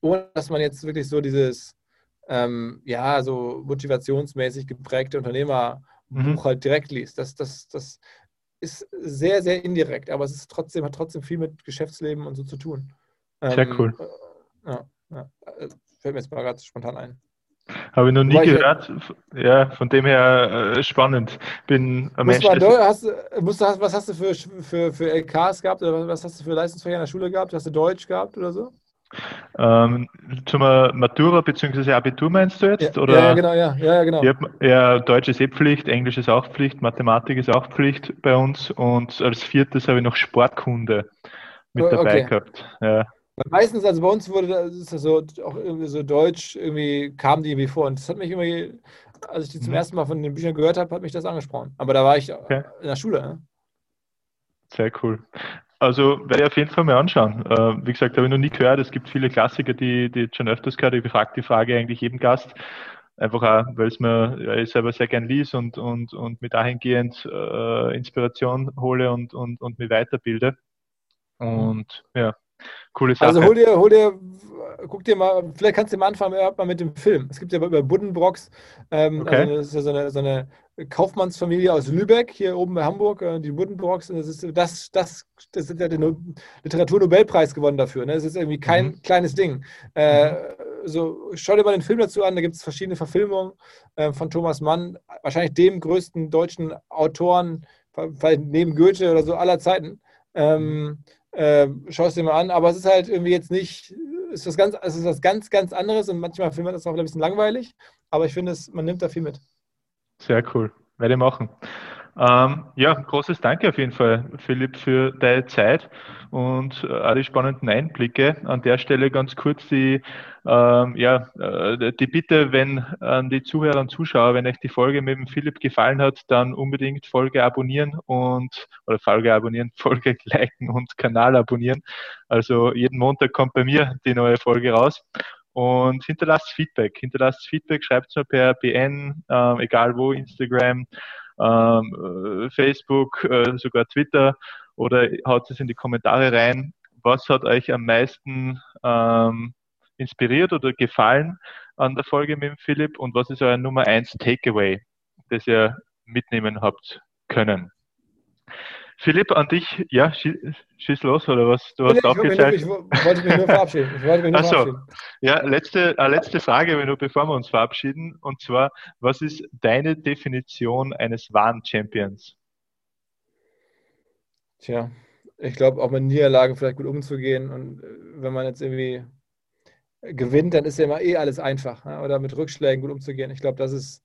B: ohne dass man jetzt wirklich so dieses, ähm, ja, so motivationsmäßig geprägte Unternehmerbuch mhm. halt direkt liest. Das, das, das ist sehr, sehr indirekt, aber es ist trotzdem, hat trotzdem viel mit Geschäftsleben und so zu tun.
A: Sehr ähm, cool.
B: Äh, ja, ja, äh, fällt mir jetzt mal gerade spontan ein.
A: Habe ich noch nie gehört. Ja, von dem her äh, spannend. Bin
B: am Mensch. Hast, musst du, was hast du für, für, für LKs gehabt oder was hast du für Leistungsfächer in der Schule gehabt? Hast du Deutsch gehabt oder so?
A: Ähm, zum Matura bzw. Abitur meinst du jetzt?
B: Ja, oder? ja genau, ja, ja, genau.
A: Hab, ja, Deutsch ist eh Pflicht, Englisch ist auch Pflicht, Mathematik ist auch Pflicht bei uns und als viertes habe ich noch Sportkunde mit oh, dabei okay. gehabt. Ja.
B: Meistens, also bei uns wurde das ist das so auch irgendwie so Deutsch, irgendwie kam die irgendwie vor und das hat mich irgendwie, als ich die zum mhm. ersten Mal von den Büchern gehört habe, hat mich das angesprochen. Aber da war ich okay. in der Schule. Ne?
A: Sehr cool. Also werde ich auf jeden Fall mal anschauen. Äh, wie gesagt, habe ich noch nie gehört. Es gibt viele Klassiker, die, die schon öfters gehört. Ich frage die Frage eigentlich jedem Gast. Einfach auch, weil es mir, ja, ich selber sehr gern liest und, und, und mir dahingehend äh, Inspiration hole und, und, und mich weiterbilde. Und ja, coole
B: Sache. Also hol dir, hol dir, guck dir mal, vielleicht kannst du am Anfang mal mit dem Film. Es gibt ja über Buddenbrocks, ähm, okay. also das ist ja so eine, so eine Kaufmannsfamilie aus Lübeck, hier oben bei Hamburg, äh, die Buddenbrocks. das ist das, das, das hat ja den Literaturnobelpreis gewonnen dafür. Ne? Das ist irgendwie kein mhm. kleines Ding. Äh, mhm. so, schau dir mal den Film dazu an, da gibt es verschiedene Verfilmungen äh, von Thomas Mann, wahrscheinlich dem größten deutschen Autoren, vielleicht neben Goethe oder so aller Zeiten. Ähm, äh, schau es dir mal an, aber es ist halt irgendwie jetzt nicht, ist was ganz, es ist was ganz, ganz anderes und manchmal findet man das auch ein bisschen langweilig, aber ich finde, man nimmt da viel mit.
A: Sehr cool. Werde ich machen. Ähm, ja, großes Danke auf jeden Fall, Philipp, für deine Zeit und äh, die spannenden Einblicke. An der Stelle ganz kurz die, ähm, ja, äh, die Bitte, wenn an die Zuhörer und Zuschauer, wenn euch die Folge mit dem Philipp gefallen hat, dann unbedingt Folge abonnieren und oder Folge abonnieren, *laughs* Folge liken und Kanal abonnieren. Also jeden Montag kommt bei mir die neue Folge raus und hinterlasst Feedback. Hinterlasst Feedback, schreibt es mir per BN, äh, egal wo, Instagram, ähm, äh, Facebook, äh, sogar Twitter oder haut es in die Kommentare rein. Was hat euch am meisten ähm, inspiriert oder gefallen an der Folge mit dem Philipp und was ist euer Nummer 1 Takeaway, das ihr mitnehmen habt können? Philipp, an dich, ja, schieß los, oder was?
B: Du hast ich, aufgezeigt. Ich, ich, wollte mich nur verabschieden. Ich wollte mich nur
A: Ach so. Ja, letzte, äh, letzte Frage, wenn du, bevor wir uns verabschieden, und zwar, was ist deine Definition eines wahren Champions?
B: Tja, ich glaube, auch mit Niederlagen vielleicht gut umzugehen und äh, wenn man jetzt irgendwie gewinnt, dann ist ja immer eh alles einfach. Ja? Oder mit Rückschlägen gut umzugehen. Ich glaube, das ist,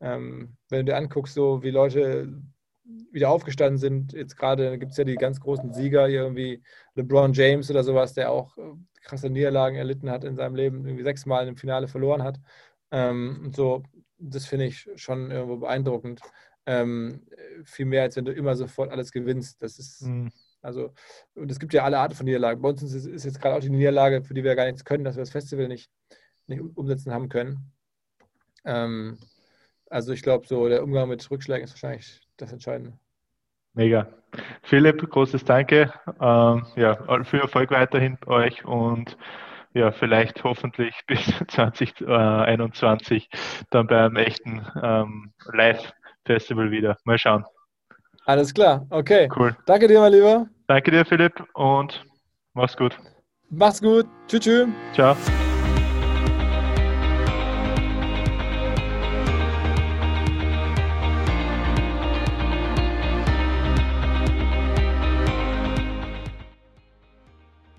B: ähm, wenn du dir anguckst, so wie Leute wieder aufgestanden sind. Jetzt gerade gibt es ja die ganz großen Sieger, irgendwie LeBron James oder sowas, der auch äh, krasse Niederlagen erlitten hat in seinem Leben, irgendwie sechsmal im Finale verloren hat. Ähm, und so, das finde ich schon irgendwo beeindruckend. Ähm, viel mehr, als wenn du immer sofort alles gewinnst. Das ist, mhm. also, und es gibt ja alle Arten von Niederlagen. Bei uns ist, ist jetzt gerade auch die Niederlage, für die wir gar nichts können, dass wir das Festival nicht, nicht umsetzen haben können. Ähm, also ich glaube, so der Umgang mit Rückschlägen ist wahrscheinlich das Entscheidende.
A: Mega. Philipp, großes Danke. Ähm, ja, viel Erfolg weiterhin bei euch und ja, vielleicht hoffentlich *laughs* bis 2021 dann beim echten ähm, Live-Festival wieder. Mal schauen.
B: Alles klar, okay. Cool. Danke dir, mein Lieber.
A: Danke dir, Philipp, und mach's gut.
B: Mach's gut. Tschüss. tschüss.
A: Ciao.